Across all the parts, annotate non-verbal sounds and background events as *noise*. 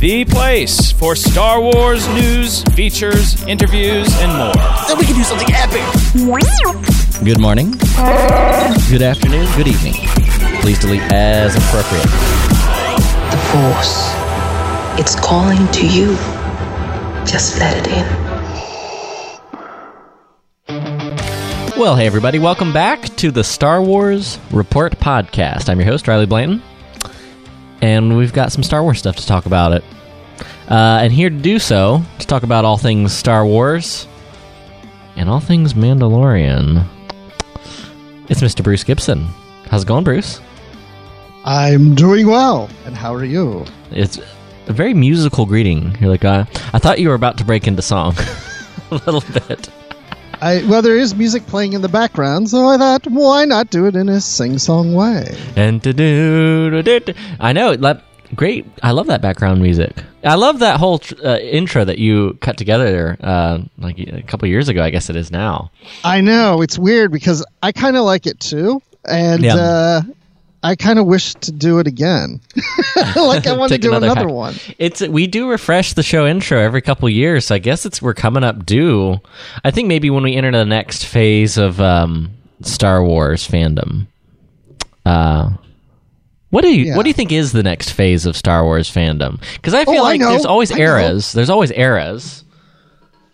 The place for Star Wars news, features, interviews, and more. Then we can do something epic. Good morning. Good afternoon. Good evening. Please delete as appropriate. The Force. It's calling to you. Just let it in. Well, hey, everybody. Welcome back to the Star Wars Report podcast. I'm your host, Riley Blanton. And we've got some Star Wars stuff to talk about it. Uh, and here to do so, to talk about all things Star Wars and all things Mandalorian, it's Mr. Bruce Gibson. How's it going, Bruce? I'm doing well. And how are you? It's a very musical greeting. You're like, uh, I thought you were about to break into song *laughs* a little bit. I well, there is music playing in the background, so I thought, why not do it in a sing-song way? And to do, I know, le- great. I love that background music. I love that whole tr- uh, intro that you cut together, uh, like a couple years ago. I guess it is now. I know it's weird because I kind of like it too, and Yeah. uh, I kind of wish to do it again. *laughs* like I *laughs* want to do another hack. one. It's we do refresh the show intro every couple years. So I guess it's we're coming up due. I think maybe when we enter the next phase of um, Star Wars fandom. Uh, what do you Yeah. what do you think is the next phase of Star Wars fandom? Because I feel Oh, like know. there's always eras. There's always eras.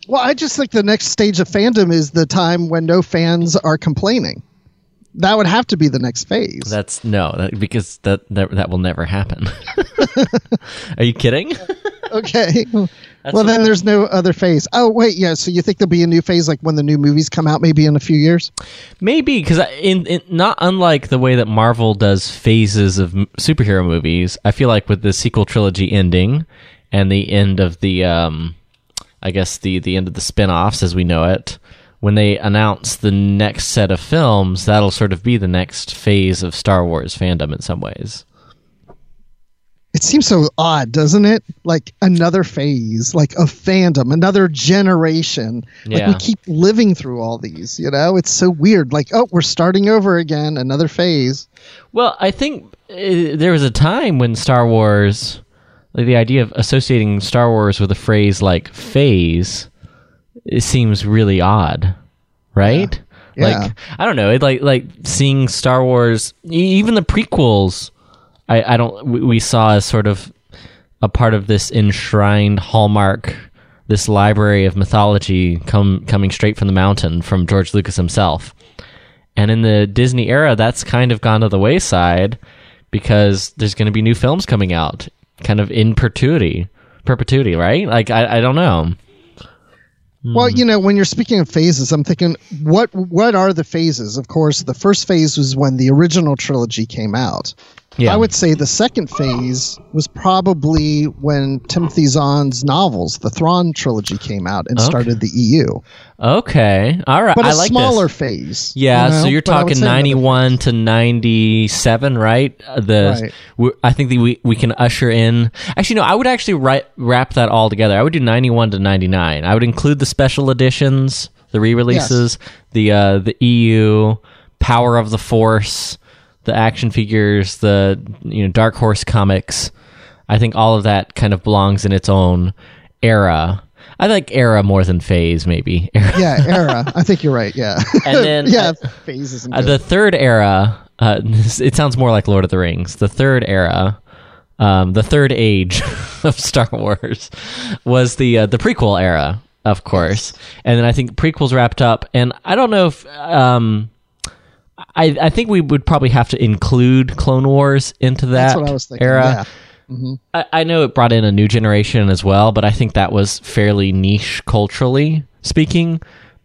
Well, I just think the next stage of fandom is the time when no fans are complaining. That would have to be the next phase. That's no, that, because that, that that will never happen. *laughs* Are you kidding? *laughs* okay. well, what then there's no other phase. Oh, wait, yeah. So you think there'll be a new phase like when the new movies come out, maybe in a few years? Maybe because in, in not unlike the way that Marvel does phases of m- superhero movies, I feel like with the sequel trilogy ending and the end of the, um, I guess the the end of the spin-offs as we know it, when they announce the next set of films, that'll sort of be the next phase of Star Wars fandom in some ways. It seems so odd, doesn't it? Like another phase, like a fandom, another generation. Yeah. Like we keep living through all these, you know? It's so weird. Like, oh, we're starting over again, another phase. Well, I think uh, there was a time when Star Wars, like the idea of associating Star Wars with a phrase like phase, it seems really odd, right? Yeah. Like I don't know, it like like seeing Star Wars, even the prequels. I I don't we, we saw as sort of a part of this enshrined hallmark. This library of mythology come coming straight from the mountain from George Lucas himself. And in the Disney era, that's kind of gone to the wayside because there's going to be new films coming out, kind of in perpetuity, perpetuity, right? Like I, I don't know. Well, Hmm. you know, when you're speaking of phases, I'm thinking, what what are the phases? Of course, the first phase was when the original trilogy came out. Yeah, I would say the second phase was probably when Timothy Zahn's novels, the Thrawn trilogy, came out and Okay. started the EU. Okay, all right. But a like smaller this. phase. Yeah, you know? so you're But talking 91 to 97, right? Uh, The Right. we I think that we we can usher in. Actually, no, I would actually write, wrap that all together. I would do 91 to 99. I would include the special editions, the re-releases, the uh, the EU, Power of the Force, the action figures, the you know Dark Horse comics. I think all of that kind of belongs in its own era. I like era more than phase, maybe. *laughs* Yeah, era. I think you're right. Yeah. And then, *laughs* yeah, uh, phases. Uh, the third era, uh, *laughs* it sounds more like Lord of the Rings. The third era, um, the third age of Star Wars, was the uh, the prequel era, of course. And then I think prequels wrapped up, and I don't know if um, I I think we would probably have to include Clone Wars into that That's what I was thinking. era. Yeah. I, I know it brought in a new generation as well, but I think that was fairly niche culturally speaking.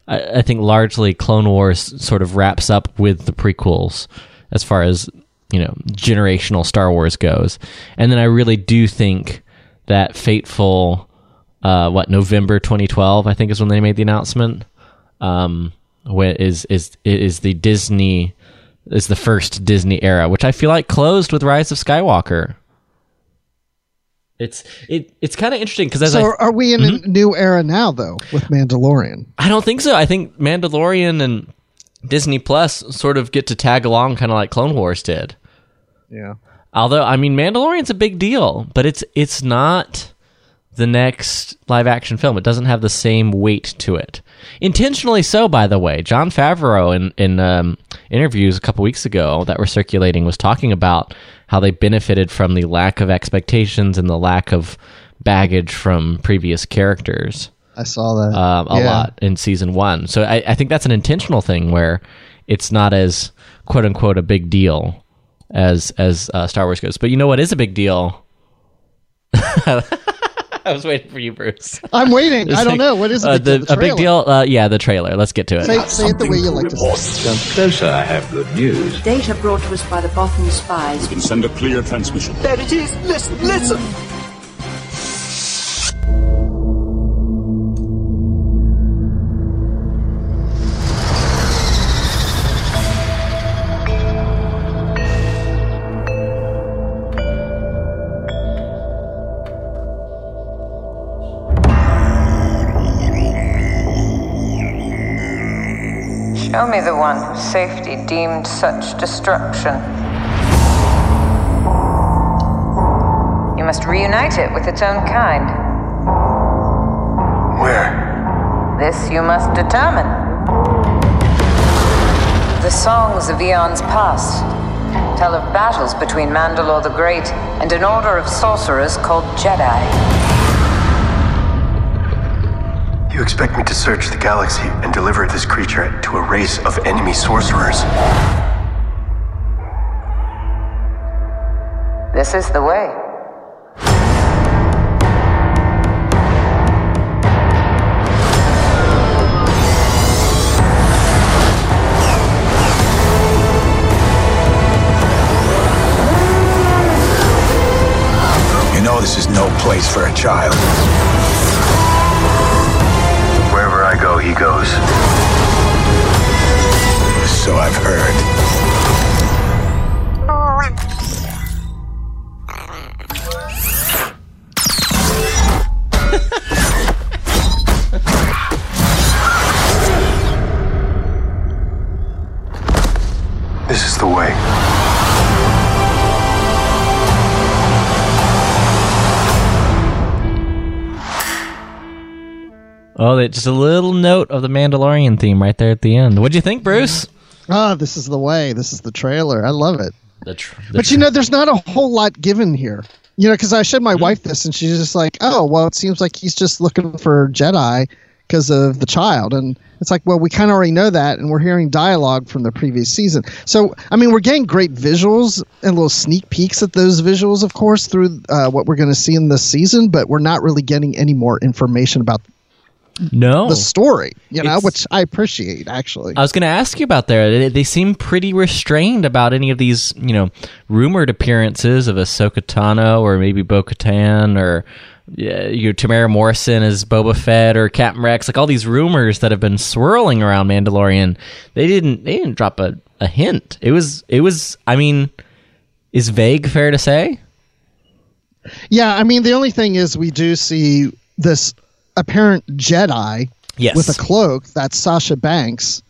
I, I think largely Clone Wars sort of wraps up with the prequels as far as you know generational Star Wars goes, and then I really do think that fateful uh, what November 2012 I think is when they made the announcement um, wh- is is is the Disney is the first Disney era, which I feel like closed with Rise of Skywalker. It's it it's kind of interesting because as So I are we in a mm-hmm. new era now, though, with Mandalorian? I don't think so. I think Mandalorian and Disney Plus sort of get to tag along, kind of like Clone Wars did. Yeah. Although I mean, Mandalorian's a big deal, but it's it's not the next live action film. It doesn't have the same weight to it. Intentionally so, by the way. Jon Favreau in in um, interviews a couple weeks ago that were circulating was talking about how they benefited from the lack of expectations and the lack of baggage from previous characters I saw that. um, a Yeah. lot in season one. So I, I think that's an intentional thing where it's not as quote unquote a big deal as as uh, Star Wars goes. But you know what is a big deal? *laughs* *laughs* I was waiting for you, Bruce. I'm waiting. I don't know. What is it? Uh, the, a big deal? Uh, yeah, the trailer. Let's get to it. Say, say it the way you like to say it. Closer, I have good news. Data brought to us by the Bothan spies. Can send a clear transmission. There it is. Listen, listen. One whose safety deemed such destruction. You must reunite it with its own kind. Where? This you must determine. The songs of eons past tell of battles between Mandalore the Great and an order of sorcerers called Jedi. You expect me to search the galaxy and deliver this creature to a race of enemy sorcerers? This is the way. You know this is no place for a child. Goes. So I've heard. Oh, they, just a little note of the Mandalorian theme right there at the end. What'd you think, Bruce? Ah, this is the way. This is the trailer. I love it. The tr- the But you know, there's not a whole lot given here. You know, because I showed my wife this, and she's just like, "Oh, well, it seems like he's just looking for Jedi because of the child." And it's like, well, we kind of already know that, and we're hearing dialogue from the previous season. So, I mean, we're getting great visuals and little sneak peeks at those visuals, of course, through uh, what we're going to see in this season. But we're not really getting any more information about no, the story. You know, It's- which I appreciate actually. I was going to ask you about there. They, they seem pretty restrained about any of these, you know, rumored appearances of Ahsoka Tano or maybe Bo-Katan or yeah, your Temuera Morrison as Boba Fett or Captain Rex. Like all these rumors that have been swirling around Mandalorian. They didn't. They didn't drop a, a hint. It was. It was. I mean, is vague fair to say? Yeah, I mean, the only thing is we do see this apparent Jedi Yes. with a cloak. That's Sasha Banks.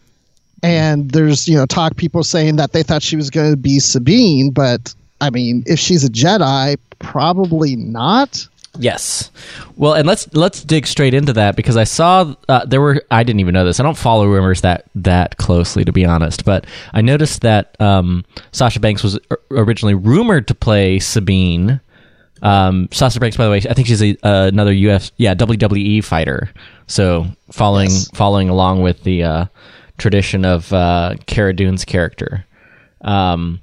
And there's, you know, talk people saying that they thought she was going to be Sabine, but I mean, if she's a Jedi, probably not. Yes. Well, and let's let's dig straight into that because I saw uh, there were I didn't even know this. I don't follow rumors that that closely to be honest, but I noticed that um, Sasha Banks was originally rumored to play Sabine. Um, Sasha Banks, by the way, I think she's a, uh, another UF yeah WWE fighter. So following Yes. following along with the uh, tradition of uh, Cara Dune's character. Um,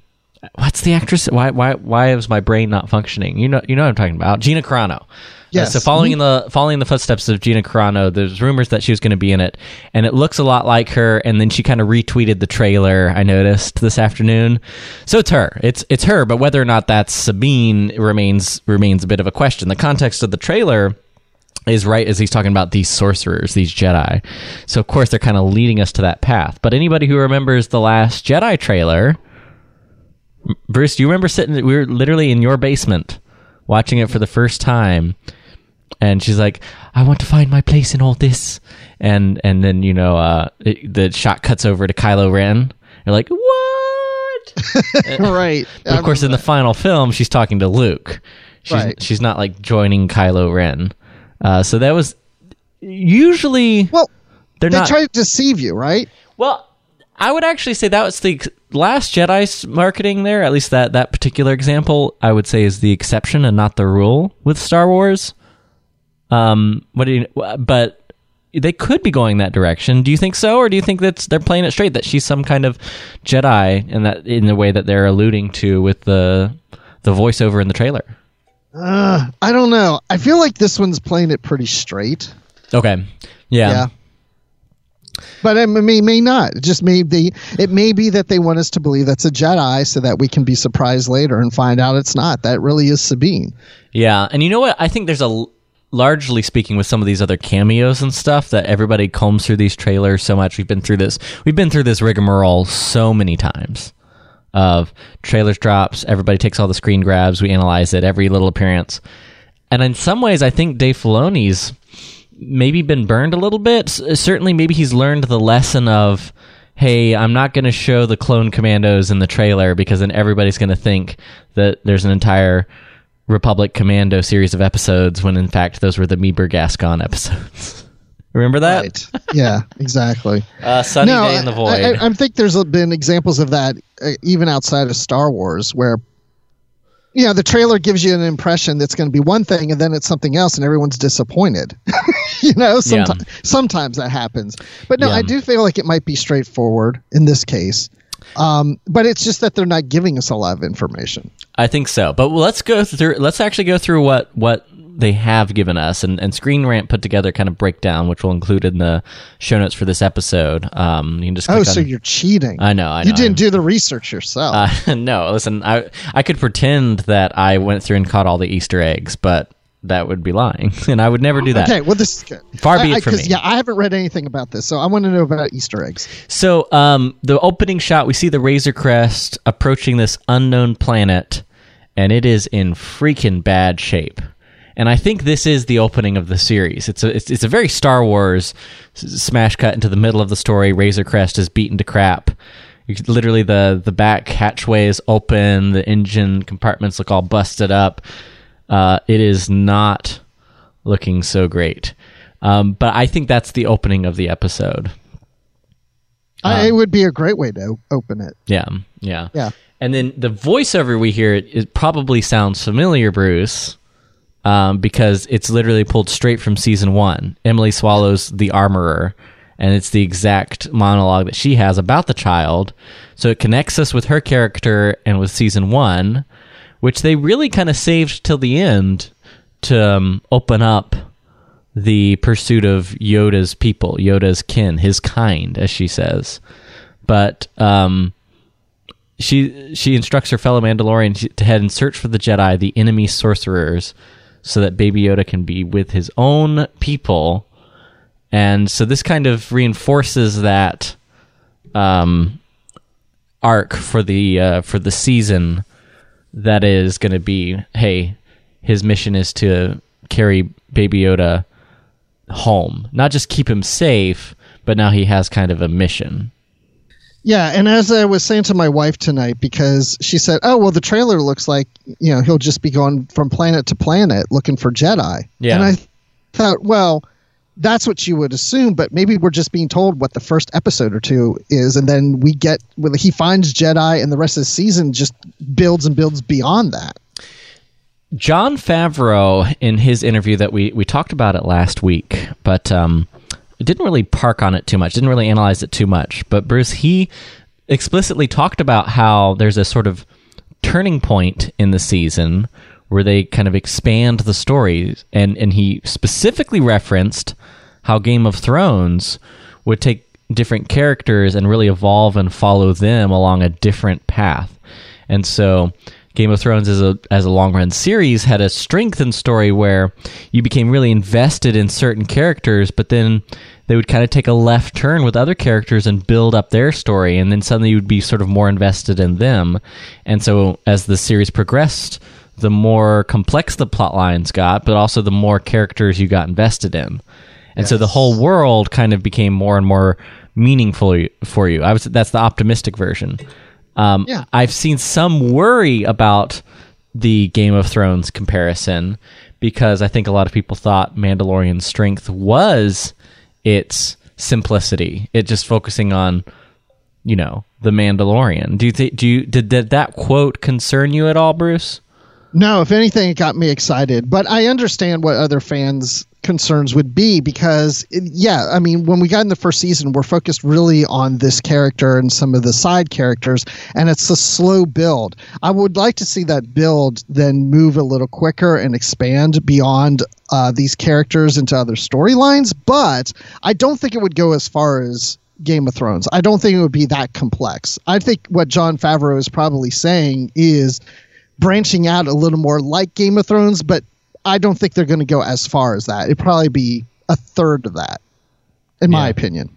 what's the actress? Why why why is my brain not functioning? You know you know what I'm talking about. Gina Carano. Yes. Uh, so following in the following in the footsteps of Gina Carano, there's rumors that she was going to be in it, and it looks a lot like her. And then she kind of retweeted the trailer. I noticed this afternoon. So it's her. It's it's her. But whether or not that's Sabine remains remains a bit of a question. The context of the trailer is right as he's talking about these sorcerers, these Jedi. So of course they're kind of leading us to that path. But anybody who remembers the last Jedi trailer, Bruce, do you remember sitting? We were literally in your basement watching it for the first time, and she's like, "I want to find my place in all this," and and then you know uh, it, the shot cuts over to Kylo Ren. You're like, "What?" *laughs* *laughs* right. But of course, in the final film, she's talking to Luke. She's Right. she's not like joining Kylo Ren. Uh, so that was usually well, they're they not. try to deceive you, right? well, I would actually say that was the last Jedi's marketing there. At least that that particular example, I would say, is the exception and not the rule with Star Wars. Um, what do you? But they could be going that direction. Do you think so, or do you think that's they're playing it straight that she's some kind of Jedi, and that in the way that they're alluding to with the the voiceover in the trailer? Uh, I don't know. I feel like this one's playing it pretty straight. Okay, yeah. Yeah. But it may may not. It just may be. It may be that they want us to believe that's a Jedi, so that we can be surprised later and find out it's not. That really is Sabine. Yeah, and you know what? I think there's a largely speaking with some of these other cameos and stuff that everybody combs through these trailers so much. We've been through this. We've been through this rigmarole so many times of trailers drops. Everybody takes all the screen grabs. We analyze it every little appearance, and in some ways, I think Dave Filoni's maybe been burned a little bit. S- certainly, maybe he's learned the lesson of, hey, I'm not going to show the clone commandos in the trailer because then everybody's going to think that there's an entire Republic Commando series of episodes when in fact those were the Meebur Gascon episodes. *laughs* Remember that? Right. yeah. Exactly. *laughs* Uh, Sunny Day in the Void. I, I, I think there's been examples of that uh, even outside of Star Wars, where you know the trailer gives you an impression that's going to be one thing, and then it's something else, and everyone's disappointed. *laughs* you know, sometimes sometimes that happens. But no, Yeah. I do feel like it might be straightforward in this case. Um, but it's just that they're not giving us a lot of information. I think so. But let's go through. Let's actually go through what what they have given us, and, and Screen Rant put together kind of breakdown, which we'll include in the show notes for this episode. Um, you can just oh, so on, you're cheating. I know. I know. You didn't I'm- do the research yourself. Uh, *laughs* no, listen. I I could pretend that I went through and caught all the Easter eggs, but that would be lying, *laughs* and I would never do that. Okay, well, this is good. Far be I- it from me. Yeah, I haven't read anything about this, so I want to know about Easter eggs. So, um, the opening shot, we see the Razor Crest approaching this unknown planet, and it is in freaking bad shape. And I think this is the opening of the series. It's a it's, it's a very Star Wars smash cut into the middle of the story. Razor Crest is beaten to crap. Literally, the the back hatchway is open. The engine compartments look all busted up. Uh, it is not looking so great. Um, but I think that's the opening of the episode. I, it would be a great way to open it. Yeah, yeah, Yeah. And then the voiceover we hear it, it probably sounds familiar, Bruce, um, because it's literally pulled straight from season one. Emily Swallow's the armorer, and it's the exact monologue that she has about the child. So it connects us with her character and with season one, which they really kind of saved till the end to um, open up the pursuit of Yoda's people, Yoda's kin, his kind, as she says. But um, she she instructs her fellow Mandalorian to head and search for the Jedi, the enemy sorcerers, so that Baby Yoda can be with his own people. And so this kind of reinforces that um, arc for the uh, for the season. That is going to be, hey, his mission is to carry Baby Yoda home, not just keep him safe, but now he has kind of a mission. Yeah, and as I was saying to my wife tonight, because she said, "Oh, well, the trailer looks like you know he'll just be going from planet to planet looking for Jedi." Yeah. and I thought, well, that's what you would assume, but maybe we're just being told what the first episode or two is, and then we get well, he finds Jedi, and the rest of the season just builds and builds beyond that. Jon Favreau, in his interview that we, we talked about it last week, but um, didn't really park on it too much, didn't really analyze it too much. But Bruce, he explicitly talked about how there's a sort of turning point in the season where they kind of expand the stories, and, and he specifically referenced how Game of Thrones would take different characters and really evolve and follow them along a different path. And so Game of Thrones as a as a long run series had a strengthened story where you became really invested in certain characters, but then they would kind of take a left turn with other characters and build up their story, and then suddenly you would be sort of more invested in them. And so as the series progressed, the more complex the plot lines got, but also the more characters you got invested in. And so the whole world kind of became more and more meaningful for you. I was that's the optimistic version. Um, Yeah. I've seen some worry about the Game of Thrones comparison because I think a lot of people thought Mandalorian's strength was its simplicity. It just focusing on, you know, the Mandalorian. Do you think? Do you did, did that quote concern you at all, Bruce? No, if anything, it got me excited. But I understand what other fans' concerns would be because, it, yeah, I mean, when we got in the first season, we're focused really on this character and some of the side characters, and it's a slow build. I would like to see that build then move a little quicker and expand beyond uh, these characters into other storylines. But I don't think it would go as far as Game of Thrones. I don't think it would be that complex. I think what Jon Favreau is probably saying is branching out a little more like Game of Thrones, but I don't think they're going to go as far as that. It'd probably be a third of that, in my opinion.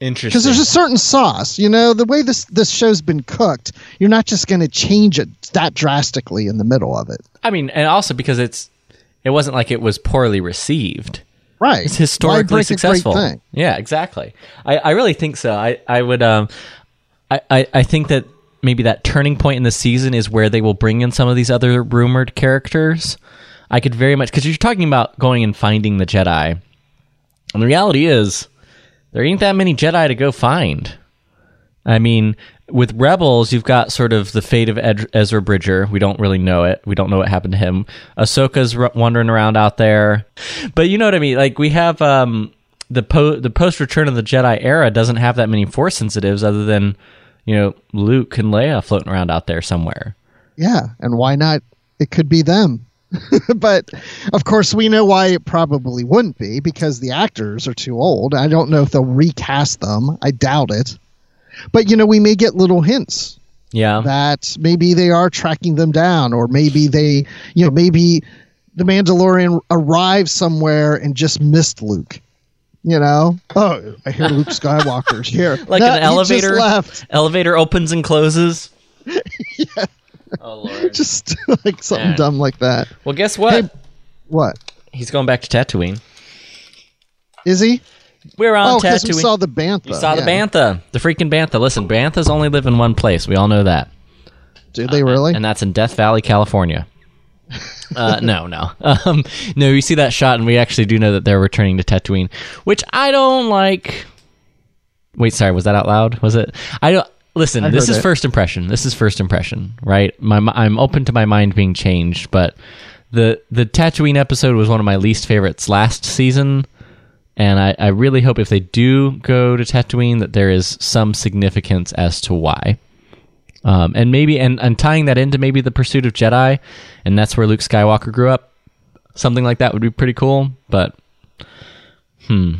Interesting. Because there's a certain sauce, you know, the way this this show's been cooked, you're not just going to change it that drastically in the middle of it, I mean, and also because it's it wasn't like it was poorly received. right? It's historically break a great successful. Yeah, exactly. I, I really think so. I, I would um I, I, I think that maybe that turning point in the season is where they will bring in some of these other rumored characters. I could very much because you're talking about going and finding the Jedi. And the reality is there ain't that many Jedi to go find. I mean, with Rebels, you've got sort of the fate of Ed- Ezra Bridger. We don't really know it. We don't know what happened to him. Ahsoka's r- wandering around out there, but you know what I mean. Like we have um, the po- the post Return of the Jedi era doesn't have that many Force sensitives, other than you know Luke and Leia floating around out there somewhere. Yeah, and why not? It could be them. *laughs* but of course, we know why it probably wouldn't be because the actors are too old. I don't know if they'll recast them. I doubt it. But you know, we may get little hints Yeah, that maybe they are tracking them down, or maybe they, you know, maybe the Mandalorian arrived somewhere and just missed Luke. You know, oh, I hear Luke Skywalker's here. *laughs* like No, an he just elevator. left. Elevator opens and closes. *laughs* yeah. Oh lord. Just *laughs* like something Yeah. dumb like that. Well, guess what? Hey, What He's going back to Tatooine. is he? We're on Oh, because we saw the bantha. You saw the bantha, the freaking bantha. Listen, banthas only live in one place. We all know that, Do they uh, really? and that's in Death Valley, California. Uh, no, no, *laughs* um, no. You see that shot, and we actually do know that they're returning to Tatooine, which I don't like. Wait, sorry, was that out loud? Was it? I don't. Listen, I this is it. first impression. This is first impression, right? My, I'm open to my mind being changed, but the the Tatooine episode was one of my least favorites last season, and I, I really hope if they do go to Tatooine that there is some significance as to why. Um, and maybe and, and tying that into maybe the pursuit of Jedi, and that's where Luke Skywalker grew up. Something like that would be pretty cool, but hmm.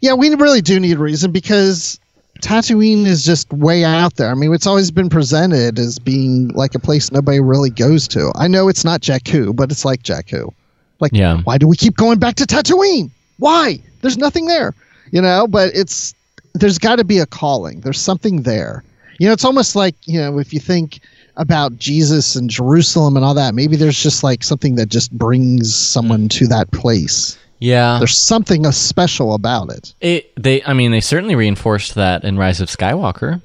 yeah, we really do need a reason because Tatooine is just way out there. I mean, it's always been presented as being like a place nobody really goes to. I know it's not Jakku, but it's like Jakku. Like, Yeah. why do we keep going back to Tatooine? Why? There's nothing there, you know. But it's there's got to be a calling. There's something there. You know, it's almost like you know if you think about Jesus and Jerusalem and all that. Maybe there's just like something that just brings someone mm. to that place. yeah, There's something special about it. It they I mean they certainly reinforced that in Rise of Skywalker.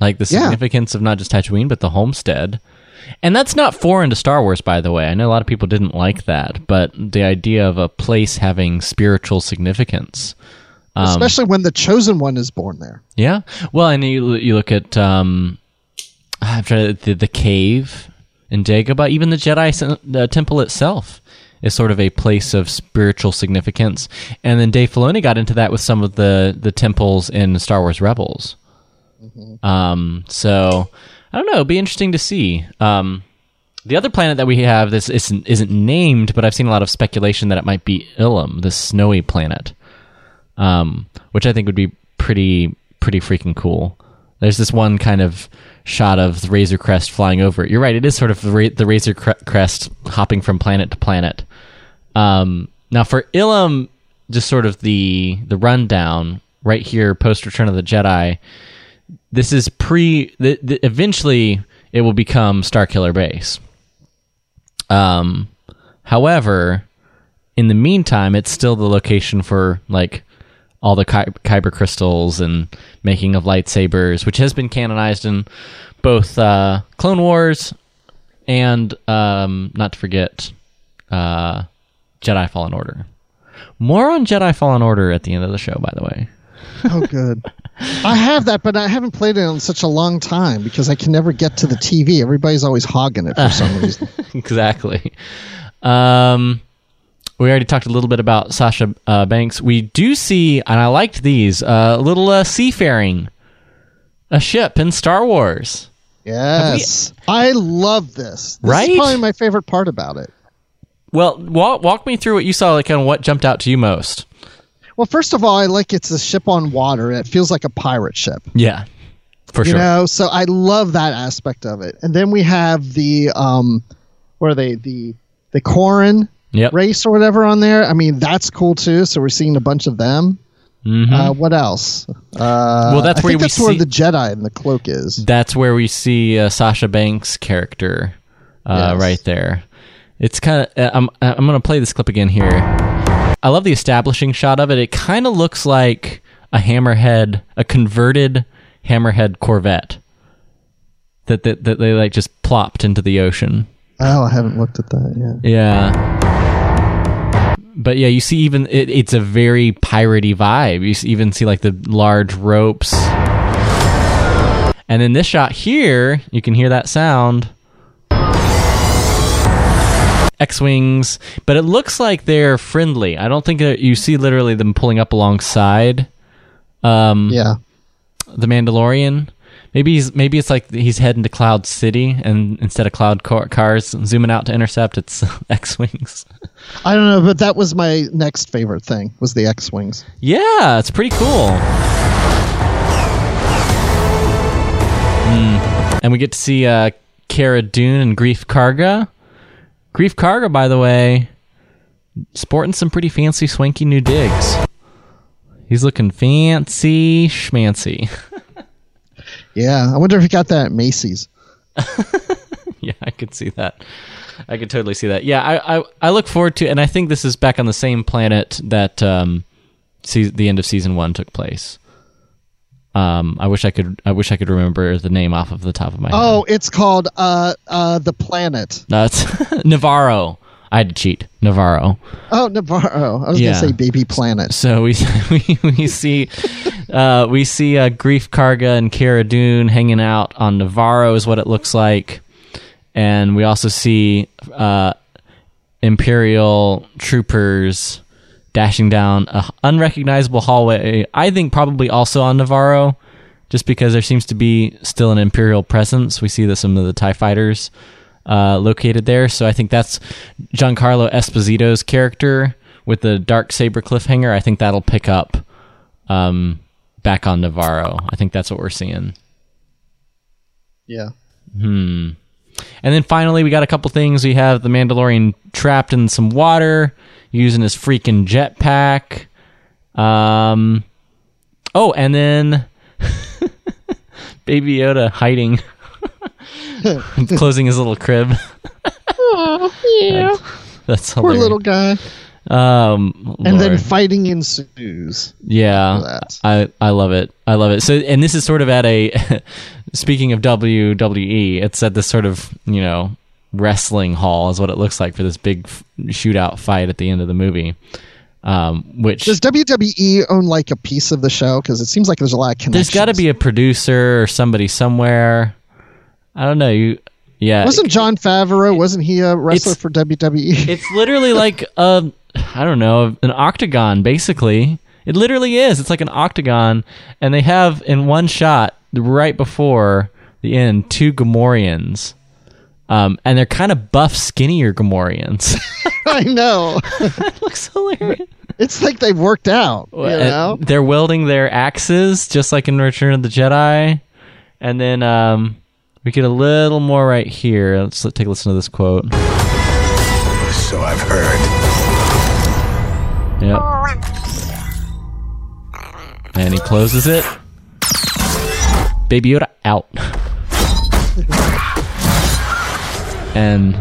Like the Yeah. significance of not just Tatooine but the homestead. And that's not foreign to Star Wars by the way. I know a lot of people didn't like that, but the idea of a place having spiritual significance. Um, especially when the chosen one is born there. Yeah. Well, and you you look at um I'm trying to, the the cave in Dagobah, even the Jedi the temple itself is sort of a place of spiritual significance. And then Dave Filoni got into that with some of the the temples in Star Wars Rebels. Um so I don't know, it'd be interesting to see. Um the other planet that we have this isn't, isn't named, but I've seen a lot of speculation that it might be Ilum, the snowy planet um, which I think would be pretty pretty freaking cool. There's this one kind of shot of the Razor Crest flying over it. You're right. It is sort of the, ra- the Razor Cre- Crest hopping from planet to planet. Um, now for Ilum, just sort of the the rundown right here, post Return of the Jedi. This is pre. The, the, eventually, it will become Starkiller Base. Um, however, in the meantime, it's still the location for like all the Ky- kyber crystals and making of lightsabers, which has been canonized in both uh, Clone Wars and, um, not to forget, uh, Jedi Fallen Order. More on Jedi Fallen Order at the end of the show, by the way. *laughs* Oh, good. I have that, but I haven't played it in such a long time because I can never get to the TV. Everybody's always hogging it for some *laughs* reason. exactly. Um, we already talked a little bit about Sasha uh, Banks. We do see, and I liked these, uh, a little uh, seafaring, a ship in Star Wars. Yes, I love this. This Right? is probably my favorite part about it. Well, walk, walk me through what you saw, like, kind of what jumped out to you most. Well, first of all, I like it's a ship on water. It feels like a pirate ship. Yeah, for you sure. know, so I love that aspect of it. And then we have the um, where are they the the Quarren Yep. race or whatever on there. I mean, that's cool too. So we're seeing a bunch of them. Mhm. Uh, what else? Uh, Well, that's I where think we that's where the Jedi and the cloak is. That's where we see uh, Sasha Banks' character uh, Yes. right there. It's kind of. Uh, I'm I'm going to play this clip again here. I love the establishing shot of it. It kind of looks like a hammerhead, a converted hammerhead Corvette that that, that they like just plopped into the ocean. Oh, I haven't looked at that yet. Yeah. But yeah, you see, even it, it's a very piratey vibe. You even see like the large ropes, and in this shot here, you can hear that sound. X-wings, but it looks like they're friendly. I don't think that you see literally them pulling up alongside. Um, Yeah. the Mandalorian. Maybe he's maybe it's like he's heading to Cloud City, and instead of cloud car- cars zooming out to intercept, it's *laughs* X-wings. I don't know, but that was my next favorite thing was the X wings. Yeah, it's pretty cool. Mm. And we get to see uh, Cara Dune and Greef Karga. Greef Karga, by the way, sporting some pretty fancy, swanky new digs. He's looking fancy schmancy. *laughs* Yeah, I wonder if he got that at Macy's. *laughs* yeah, I could see that. I could totally see that. Yeah, I, I, I look forward to, and I think this is back on the same planet that um, se- the end of season one took place. Um, I wish I could. I wish I could remember the name off of the top of my head. Oh, it's called uh uh the planet. That's *laughs* Navarro. I had to cheat. Navarro. Oh, Navarro. I was Yeah. gonna say baby planet. So we *laughs* we, we see uh, we see uh, Greef Karga and Cara Dune hanging out on Navarro is what it looks like, and we also see uh, Imperial troopers dashing down a unrecognizable hallway. I think probably also on Navarro, just because there seems to be still an Imperial presence. We see that some of the Tie fighters uh, located there, so I think that's Giancarlo Esposito's character with the dark saber cliffhanger. I think that'll pick up um, back on Navarro. I think that's what we're seeing. Yeah. Hmm. And then finally, we got a couple things. We have the Mandalorian trapped in some water, using his freaking jetpack. Um. Oh, and then *laughs* Baby Yoda hiding, *laughs* closing his little crib. *laughs* Oh, yeah. That's Poor little guy. Um, And then Lord. fighting ensues. Yeah. I I love it. I love it. So, and this is sort of at a *laughs* speaking of WWE, it's at this sort of you know wrestling hall is what it looks like for this big f- shootout fight at the end of the movie. Um, which Does WWE own like a piece of the show? Because it seems like there's a lot of connections. there's got to be a producer or somebody somewhere. I don't know. You, yeah, Wasn't Jon Favreau? Wasn't he a wrestler for? WWE? It's literally like a, I don't know, an octagon, basically. It literally is. It's like an octagon, and they have in one shot right before the end two Gamorreans, um, and they're kind of buff, skinnier Gamorreans. *laughs* I know. it looks hilarious. It's like they've worked out. You know? They're wielding their axes just like in Return of the Jedi. And then um, we get a little more right here. Let's take a listen to this quote. So I've heard. Yep. And he closes it. Baby Yoda out. and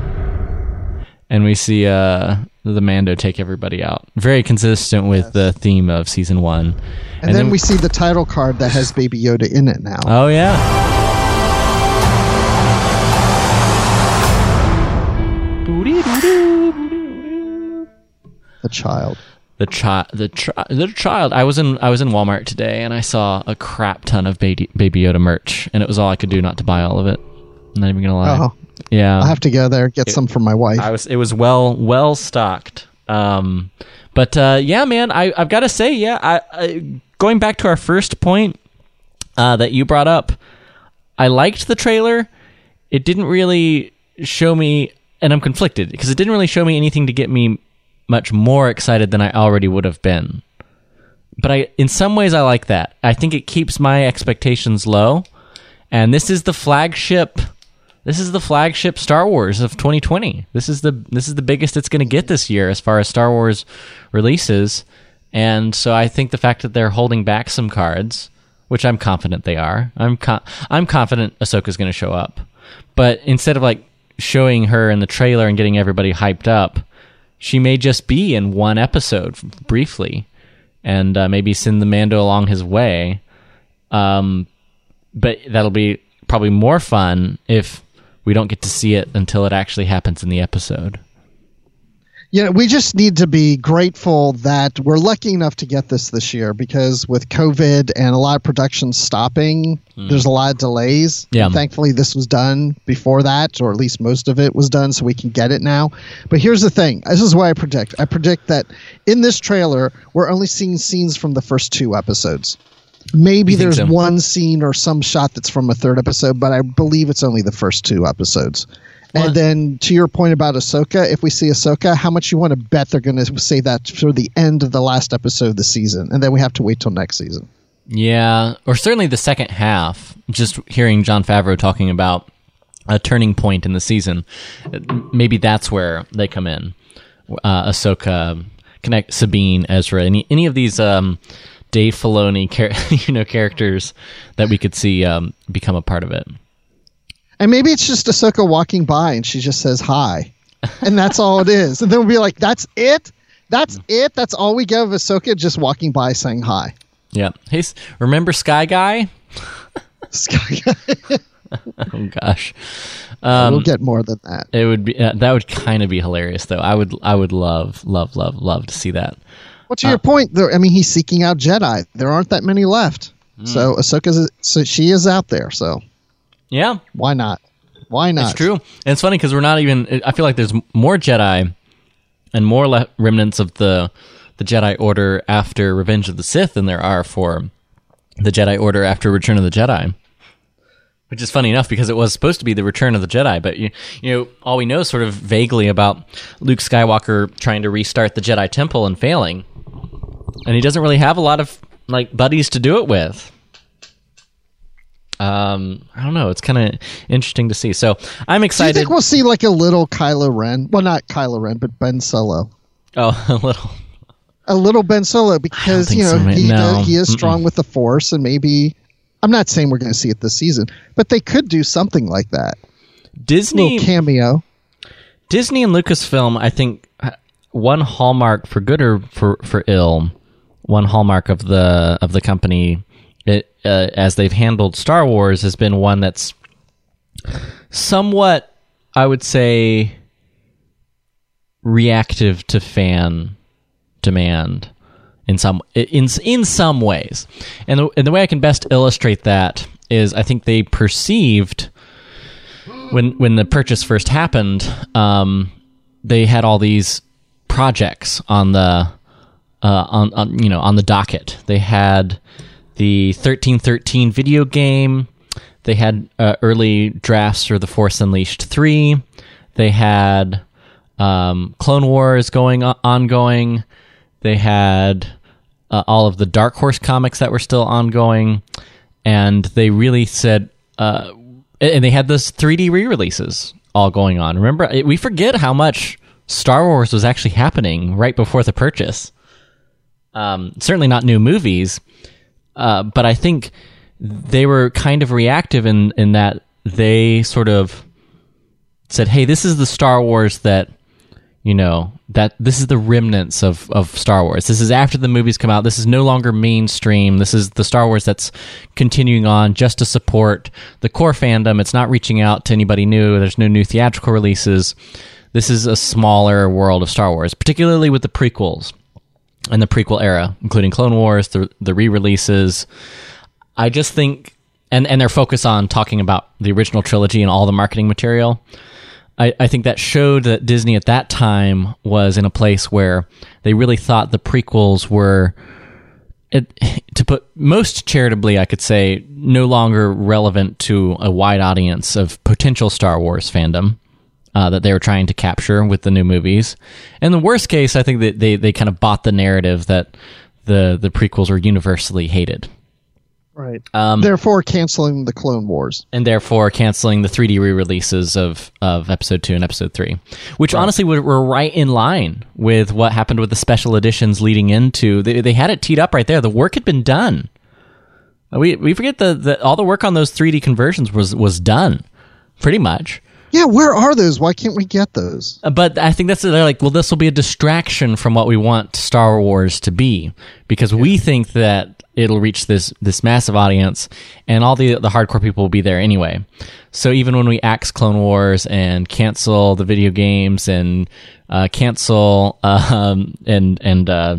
and we see uh the Mando take everybody out. Very consistent with the theme of season one. And, then, we see the title card that has Baby Yoda in it now. Oh yeah. The child. The child, the chi- the child. I was in I was in Walmart today, and I saw a crap ton of baby Baby Yoda merch, and it was all I could do not to buy all of it. I'm not even gonna lie. Oh, Yeah, I'll have to go there get some for my wife. I was it was well well stocked. Um, but uh, yeah, man, I I've got to say, yeah, I, I going back to our first point uh, that you brought up, I liked the trailer. It didn't really show me, and I'm conflicted because it didn't really show me anything to get me much more excited than I already would have been. But I, in some ways, I like that. I think it keeps my expectations low, and this is the flagship this is the flagship Star Wars of 2020. This is the this is the biggest it's going to get this year as far as Star Wars releases. And so I think the fact that they're holding back some cards, which I'm confident they are, I'm I'm confident Ahsoka's going to show up. But instead of like showing her in the trailer and getting everybody hyped up, she may just be in one episode briefly, and uh, maybe send the Mando along his way. Um, but that'll be probably more fun if we don't get to see it until it actually happens in the episode. Yeah, we just need to be grateful that we're lucky enough to get this this year because with COVID and a lot of production stopping, hmm. there's a lot of delays. Yeah. Thankfully, this was done before that, or at least most of it was done, so we can get it now. But here's the thing this is what I predict I predict that in this trailer, we're only seeing scenes from the first two episodes. Maybe You there's so? one scene or some shot that's from a third episode, but I believe it's only the first two episodes. Well- And then to your point about Ahsoka, if we see Ahsoka, how much you want to bet they're going to say that for the end of the last episode of the season, and then we have to wait till next season. Yeah, or certainly the second half. Just hearing Jon Favreau talking about a turning point in the season, maybe that's where they come in. Uh, Ahsoka, connect Sabine, Ezra, any any of these um, Dave Filoni, char- *laughs* you know, characters that we could see um, become a part of it. And maybe it's just Ahsoka walking by and she just says hi, and that's all it is. And then we'll be like, "That's it. That's it. That's all we get of Ahsoka just walking by saying hi." Yeah. Hey, remember Sky Guy? *laughs* Sky Guy. *laughs* oh gosh. Um, we'll get more than that. It would be uh, that would kind of be hilarious though. I would I would love love love love to see that. Well, to your point, there, I mean, he's seeking out Jedi. There aren't that many left, so Ahsoka's so she is out there. So Yeah, why not? Why not? it's true. And it's funny because we're not even. I feel like there's more Jedi and more le- remnants of the the Jedi Order after Revenge of the Sith than there are for the Jedi Order after Return of the Jedi. Which is funny enough because it was supposed to be the Return of the Jedi, but you, you know all we know sort of vaguely about Luke Skywalker trying to restart the Jedi Temple and failing, and he doesn't really have a lot of like buddies to do it with. Um, I don't know. It's kind of interesting to see. So I'm Do you excited. think we'll see like a little Kylo Ren? Well, not Kylo Ren, but Ben Solo. oh, *laughs* a little. A little Ben Solo because you know so, he, No. does, he is Mm-mm. strong with the Force, and maybe I'm not saying we're going to see it this season, but they could do something like that. Disney cameo. Disney and Lucasfilm, I think, uh, one hallmark for good or for for ill, one hallmark of the of the company, it, uh, as they've handled Star Wars, has been one that's somewhat, I would say, reactive to fan demand in some in in some ways, and the, and the way I can best illustrate that is I think they perceived when when the purchase first happened, um, they had all these projects on the uh, on, on you know on the docket. They had the thirteen thirteen video game. They had uh, early drafts for the Force Unleashed three. They had um, Clone Wars going on- ongoing. They had uh, all of the Dark Horse comics that were still ongoing, and they really said, uh, and they had those 3D re-releases all going on. Remember, we forget how much Star Wars was actually happening right before the purchase. Um, certainly not new movies, uh, but I think they were kind of reactive in in that they sort of said, "Hey, this is the Star Wars that you know that this is the remnants of of Star Wars. This is after the movies come out. This is no longer mainstream. This is the Star Wars that's continuing on just to support the core fandom. It's not reaching out to anybody new. There's no new theatrical releases. This is a smaller world of Star Wars, particularly with the prequels." And the prequel era, including Clone Wars, the the re-releases. I just think, and and their focus on talking about the original trilogy and all the marketing material. I, I think that showed that Disney at that time was in a place where they really thought the prequels were, it, to put most charitably, I could say, no longer relevant to a wide audience of potential Star Wars fandom uh, that they were trying to capture with the new movies. In the worst case, I think that they, they kind of bought the narrative that the the prequels were universally hated. Right. Um, therefore, canceling the Clone Wars. And therefore, canceling the 3D re releases of, of Episode 2 and Episode 3, which right. honestly were, were, right in line with what happened with the special editions leading into. They, they had it teed up right there. The work had been done. We, we forget that all the work on those 3D conversions was, was done, pretty much. Yeah, where are those? Why can't we get those? Uh, but I think that's they're like, well, this will be a distraction from what we want Star Wars to be, because yeah. we think that it'll reach this this massive audience, and all the the hardcore people will be there anyway. So even when we axe Clone Wars and cancel the video games and uh, cancel um, and and uh,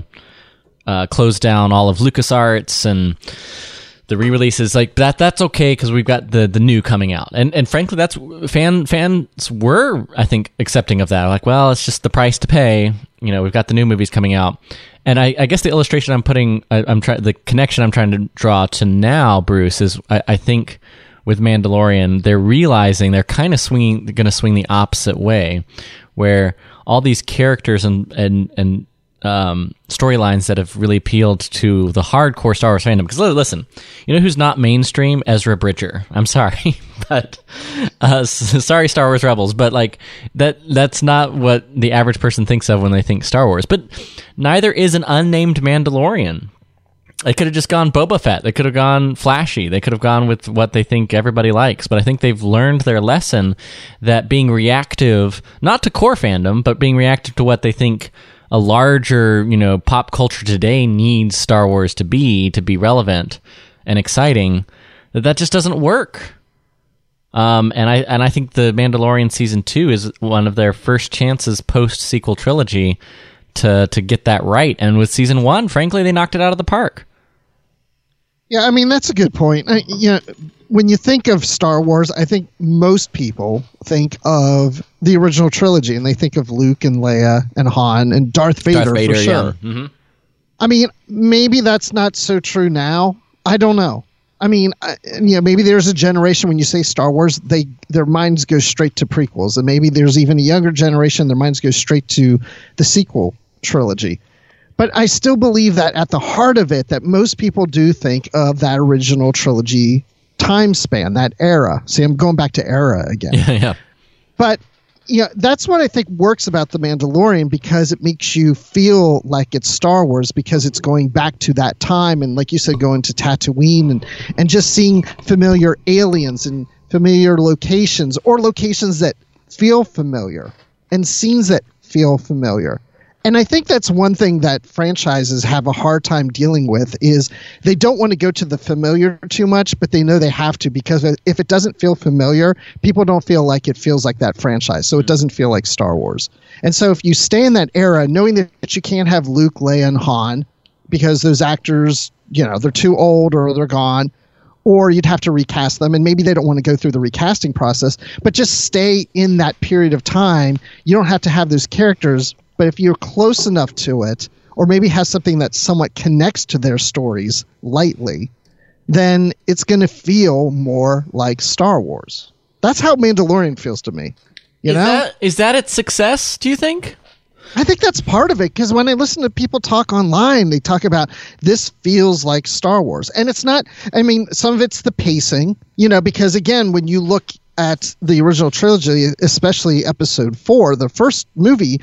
uh, close down all of LucasArts and the re-releases like that that's okay because we've got the the new coming out. And and frankly that's fan fans were i think accepting of that. Like well it's just the price to pay. You know we've got the new movies coming out. And i, I guess the illustration i'm putting I, am trying the connection i'm trying to draw to now bruce is i, I think with mandalorian they're realizing they're kind of swinging going to swing the opposite way where all these characters and and and um, storylines that have really appealed to the hardcore Star Wars fandom. Because listen, you know who's not mainstream? Ezra Bridger. I'm sorry, *laughs* but uh, sorry, Star Wars Rebels, but like that that's not what the average person thinks of when they think Star Wars. But neither is an unnamed Mandalorian. They could have just gone Boba Fett. They could have gone flashy. They could have gone with what they think everybody likes. But I think they've learned their lesson that being reactive, not to core fandom, but being reactive to what they think a larger, you know, pop culture today needs Star Wars to be to be relevant and exciting, that that just doesn't work. Um, and I and I think the Mandalorian season two is one of their first chances post sequel trilogy to to get that right. And with season one, frankly, they knocked it out of the park. Yeah, I mean that's a good point. I, know, when you think of Star Wars, I think most people think of the original trilogy, and they think of Luke and Leia and Han and Darth Vader, Darth Vader for sure. Yeah. Mm-hmm. I mean, maybe that's not so true now. I don't know. I mean, I, you know, maybe there's a generation when you say Star Wars, they their minds go straight to prequels, and maybe there's even a younger generation their minds go straight to the sequel trilogy. But I still believe that at the heart of it, that most people do think of that original trilogy time span, that era. See, I'm going back to era again. *laughs* Yeah, yeah. But yeah, that's what I think works about the Mandalorian because it makes you feel like it's Star Wars because it's going back to that time and like you said, going to Tatooine and and just seeing familiar aliens and familiar locations or locations that feel familiar and scenes that feel familiar and I think that's one thing that franchises have a hard time dealing with is they don't want to go to the familiar too much, but they know they have to because if it doesn't feel familiar, people don't feel like it feels like that franchise. So it mm-hmm. doesn't feel like Star Wars. And so if you stay in that era, knowing that you can't have Luke, Leia, and Han because those actors, you know, they're too old or they're gone, or you'd have to recast them and maybe they don't want to go through the recasting process but just stay in that period of time you don't have to have those characters but if you're close enough to it, or maybe has something that somewhat connects to their stories lightly, then it's going to feel more like Star Wars. That's how Mandalorian feels to me. You is know, that, is that its success? Do you think? I think that's part of it because when I listen to people talk online, they talk about this feels like Star Wars. And it's not, I mean, some of it's the pacing, you know, because again, when you look at the original trilogy, especially episode four, the first movie,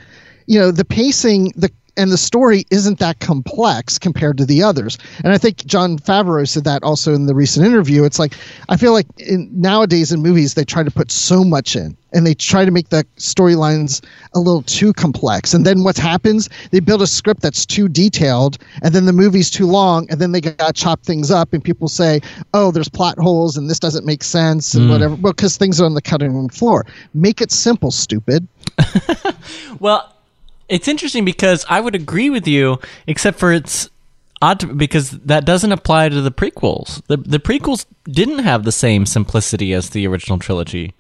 you know, the pacing, the and the story isn't that complex compared to the others. And I think Jon Favreau said that also in the recent interview. It's like I feel like in, nowadays in movies they try to put so much in, and they try to make the storylines a little too complex. And then what happens? They build a script that's too detailed, and then the movie's too long, and then they got to chop things up, and people say, "Oh, there's plot holes, and this doesn't make sense, and Mm. whatever." Well, because things are on the cutting room floor. Make it simple, stupid. *laughs* Well, it's interesting because I would agree with you, except for it's odd to, because that doesn't apply to the prequels. The the prequels didn't have the same simplicity as the original trilogy.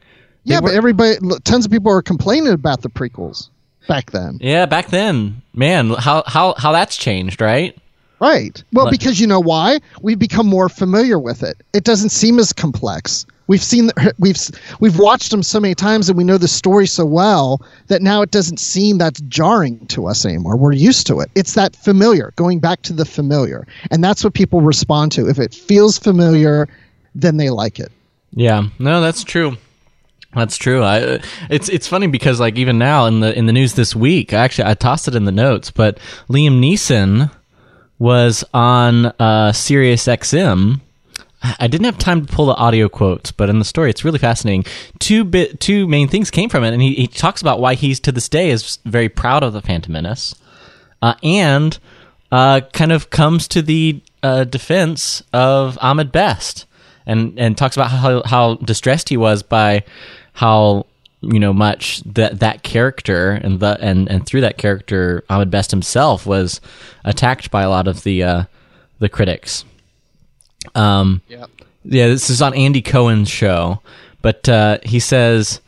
Yeah, but everybody, tons of people are complaining about the prequels back then. Yeah, back then, man, how how how that's changed, right? Right. Well, Like- because you know why? We've become more familiar with it. It doesn't seem as complex. We've seen *laughs* we've we've watched them so many times and we know the story so well that now it doesn't seem that jarring to us anymore. We're used to it. It's that familiar, going back to the familiar. And that's what people respond to. If it feels familiar, then they like it. Yeah, no, that's true. That's true. I, it's it's funny because like even now in the in the news this week, actually I tossed it in the notes, but Liam Neeson was on uh, Sirius XM. I didn't have time to pull the audio quotes, but in the story, it's really fascinating. Two bit two main things came from it, and he, he talks about why he's to this day is very proud of the Phantom Menace, uh, and uh, kind of comes to the uh, defense of Ahmed Best, and and talks about how how distressed he was by how you know much that that character and the and and through that character Ahmed Best himself was attacked by a lot of the uh, the critics. Um, yeah, Yeah, this is on Andy Cohen's show, but uh, he says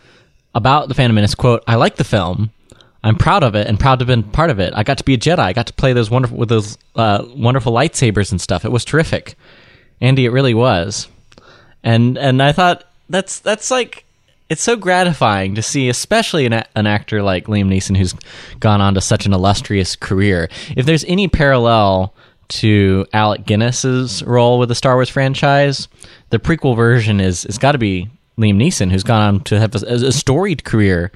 about the Phantom Menace quote: "I like the film." I'm proud of it and proud to have been part of it. I got to be a Jedi. I got to play those wonderful with those uh, wonderful lightsabers and stuff. It was terrific, Andy. It really was, and and I thought that's that's like it's so gratifying to see, especially an, an actor like Liam Neeson who's gone on to such an illustrious career. If there's any parallel to Alec Guinness's role with the Star Wars franchise, the prequel version is it's got to be Liam Neeson who's gone on to have a, a storied career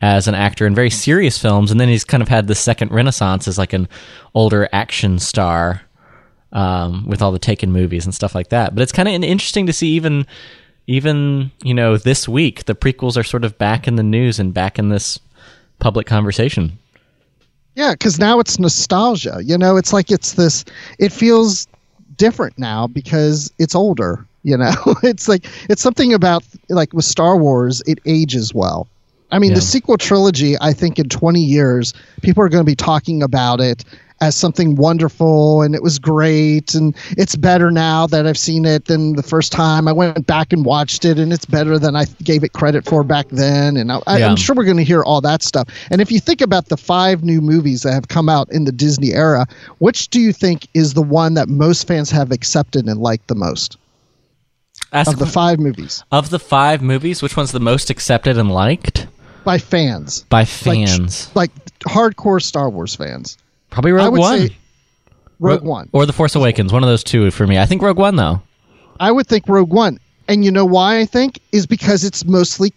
as an actor in very serious films, and then he's kind of had the second renaissance as like an older action star um, with all the Taken movies and stuff like that. But it's kind of interesting to see even even you know this week the prequels are sort of back in the news and back in this public conversation. Yeah, because now it's nostalgia. You know, it's like it's this. It feels different now because it's older. You know, *laughs* it's like it's something about like with Star Wars, it ages well. I mean, Yeah. the sequel trilogy. I think in 20 years, people are going to be talking about it as something wonderful and it was great and it's better now that I've seen it than the first time. I went back and watched it and it's better than I gave it credit for back then. And I, Yeah. I'm sure we're going to hear all that stuff. And if you think about the five new movies that have come out in the Disney era, which do you think is the one that most fans have accepted and liked the most Ask of the five movies of the five movies, which one's the most accepted and liked by fans? by Like, fans? like hardcore Star Wars fans. Probably Rogue One. Rogue Ro- One. or The Force Awakens. One of those two for me. I think Rogue One though. I would think Rogue One. And you know why I think is because it's mostly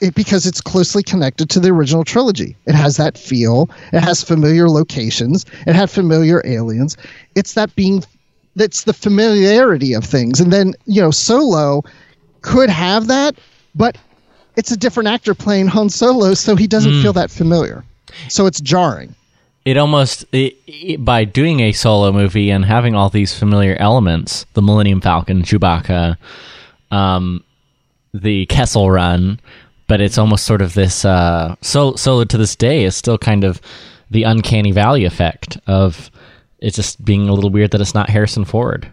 it, because it's closely connected to the original trilogy. It has that feel. It has familiar locations. It had familiar aliens. It's that being that's the familiarity of things. And then, you know, Solo could have that, but it's a different actor playing Han Solo, so he doesn't hmm. feel that familiar. So it's jarring. It almost it, it- by doing a solo movie and having all these familiar elements the millennium falcon chewbacca um, the kessel run but it's almost sort of this uh, so solo to this day is still kind of the uncanny valley effect of it's just being a little weird that it's not harrison ford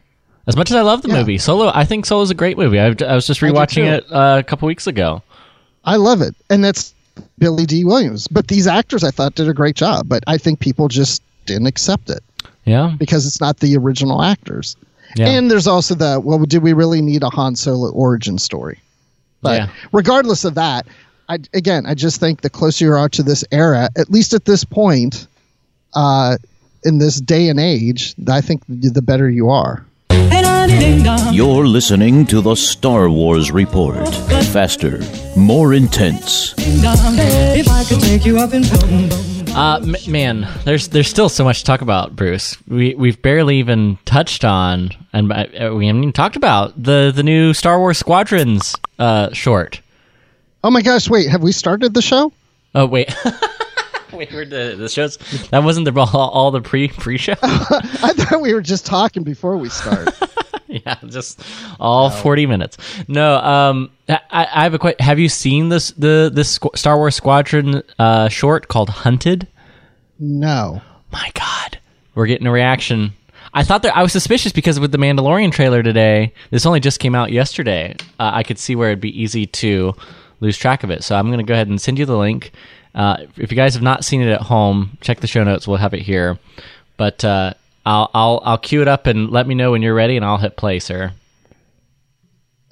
as much as i love the Yeah. movie solo i think solo is a great movie i, I was just rewatching it uh, a couple weeks ago I love it. And that's Billy Dee Williams. But these actors I thought did a great job, but I think people just didn't accept it yeah because it's not the original actors. yeah And there's also the well, did we really need a Han Solo origin story? But Yeah. regardless of that, I again, I just think the closer you are to this era, at least at this point, uh, in this day and age, I think the better you are. You're listening to the Star Wars Report. Faster, more intense. If I could take you up in Uh, m- man, there's there's still so much to talk about, Bruce. We we've barely even touched on, and uh, we haven't even talked about the the new Star Wars Squadrons uh, short. Oh my gosh! Wait, have we started the show? Oh wait, *laughs* wait, we're the the shows. That wasn't the *laughs* all, all the pre pre show. *laughs* I thought we were just talking before we start. *laughs* yeah, just all forty minutes. No, um, I, I have a question. Have you seen this the this Star Wars Squadron uh, short called Hunted? no. My God, we're getting a reaction. I thought that I was suspicious because with the Mandalorian trailer today, this only just came out yesterday. Uh, I could see where it'd be easy to lose track of it. So I'm going to go ahead and send you the link. Uh, if you guys have not seen it at home, check the show notes. We'll have it here. But uh, I'll I'll I'll cue it up and let me know when you're ready, and I'll hit play, sir.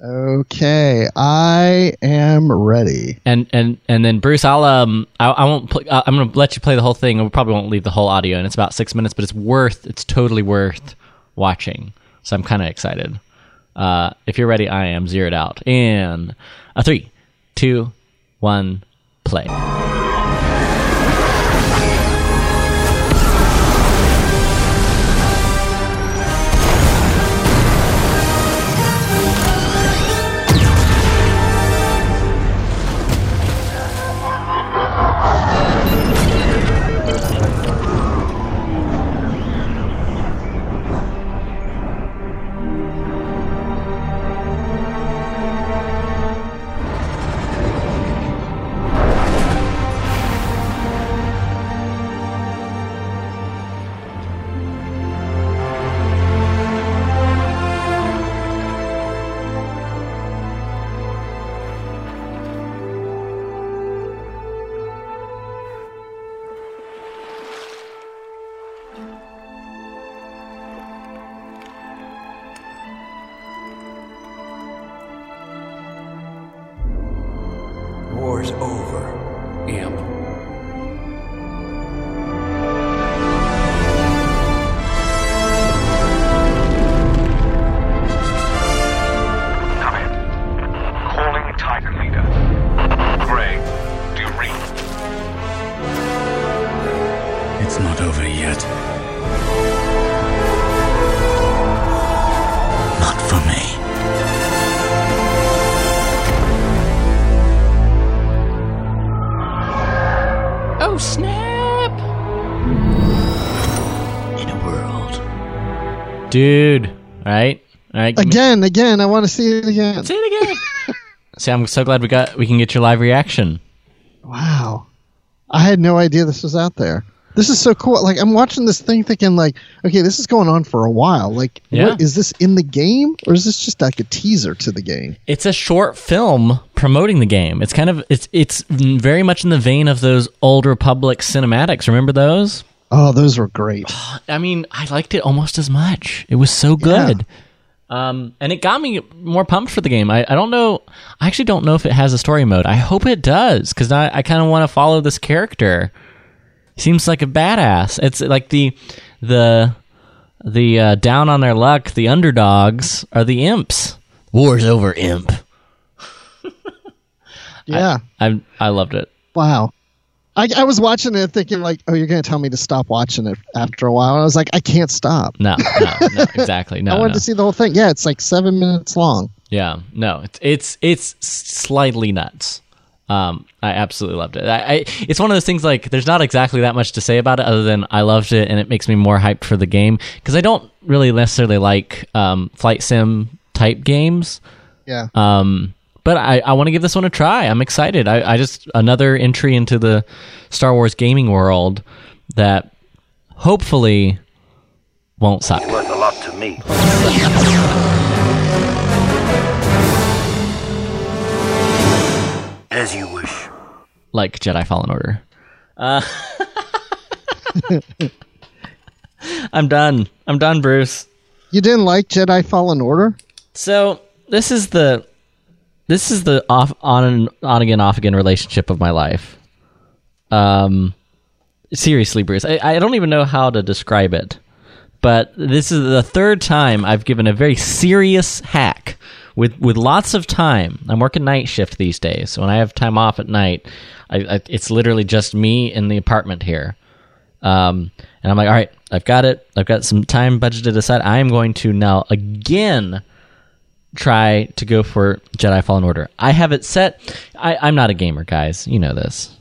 Okay, I am ready. And and and then Bruce, I'll um I, I won't pl- uh, I'm gonna let you play the whole thing. We probably won't leave the whole audio, and it's about six minutes, but it's worth it's totally worth watching. So I'm kind of excited. Uh, if you're ready, I am zeroed out. In a three, two, one, play. Right, all right. me- Again, again, I want to see it again. Say it again. *laughs* See, I'm so glad we got we can get your live reaction. Wow. I had no idea this was out there. This is so cool. Like I'm watching this thing thinking like, okay, this is going on for a while. Like Yeah. what, is this in the game or is this just like a teaser to the game? It's a short film promoting the game. It's kind of it's it's very much in the vein of those old Republic cinematics. Remember those? Oh, those were great. *sighs* I mean, I liked it almost as much. It was so good. Um, and it got me more pumped for the game. I, I don't know. I actually don't know if it has a story mode. I hope it does because I, I kind of want to follow this character. Seems like a badass. It's like the the the uh, down on their luck. The underdogs are the imps. War's over, imp. *laughs* Yeah. I I loved it. wow. I, I was watching it thinking like, oh, you're going to tell me to stop watching it after a while. And I was like, I can't stop. No, no, no, *laughs* exactly. No, I wanted no. to see the whole thing. Yeah, it's like seven minutes long. Yeah, no, it's it's it's slightly nuts. Um, I absolutely loved it. I, I it's one of those things like there's not exactly that much to say about it other than I loved it and it makes me more hyped for the game because I don't really necessarily like um, flight sim type games. Yeah. Um, but I, I want to give this one a try. I'm excited. I, I just another entry into the Star Wars gaming world that hopefully won't suck. Worth a lot to me. As you wish. like Jedi Fallen Order. Uh, *laughs* I'm done. I'm done, Bruce. You didn't like Jedi Fallen Order? So this is the this is the off on and on again off again relationship of my life. Um, seriously, Bruce, I, I don't even know how to describe it, but this is the third time I've given a very serious hack with with lots of time. I'm working night shift these days, so when I have time off at night, I, I, it's literally just me in the apartment here. Um, and I'm like, all right, I've got it. I've got some time budgeted aside. I am going to now again try to go for Jedi Fallen Order. I have it set. I, I'm not a gamer, guys. You know this.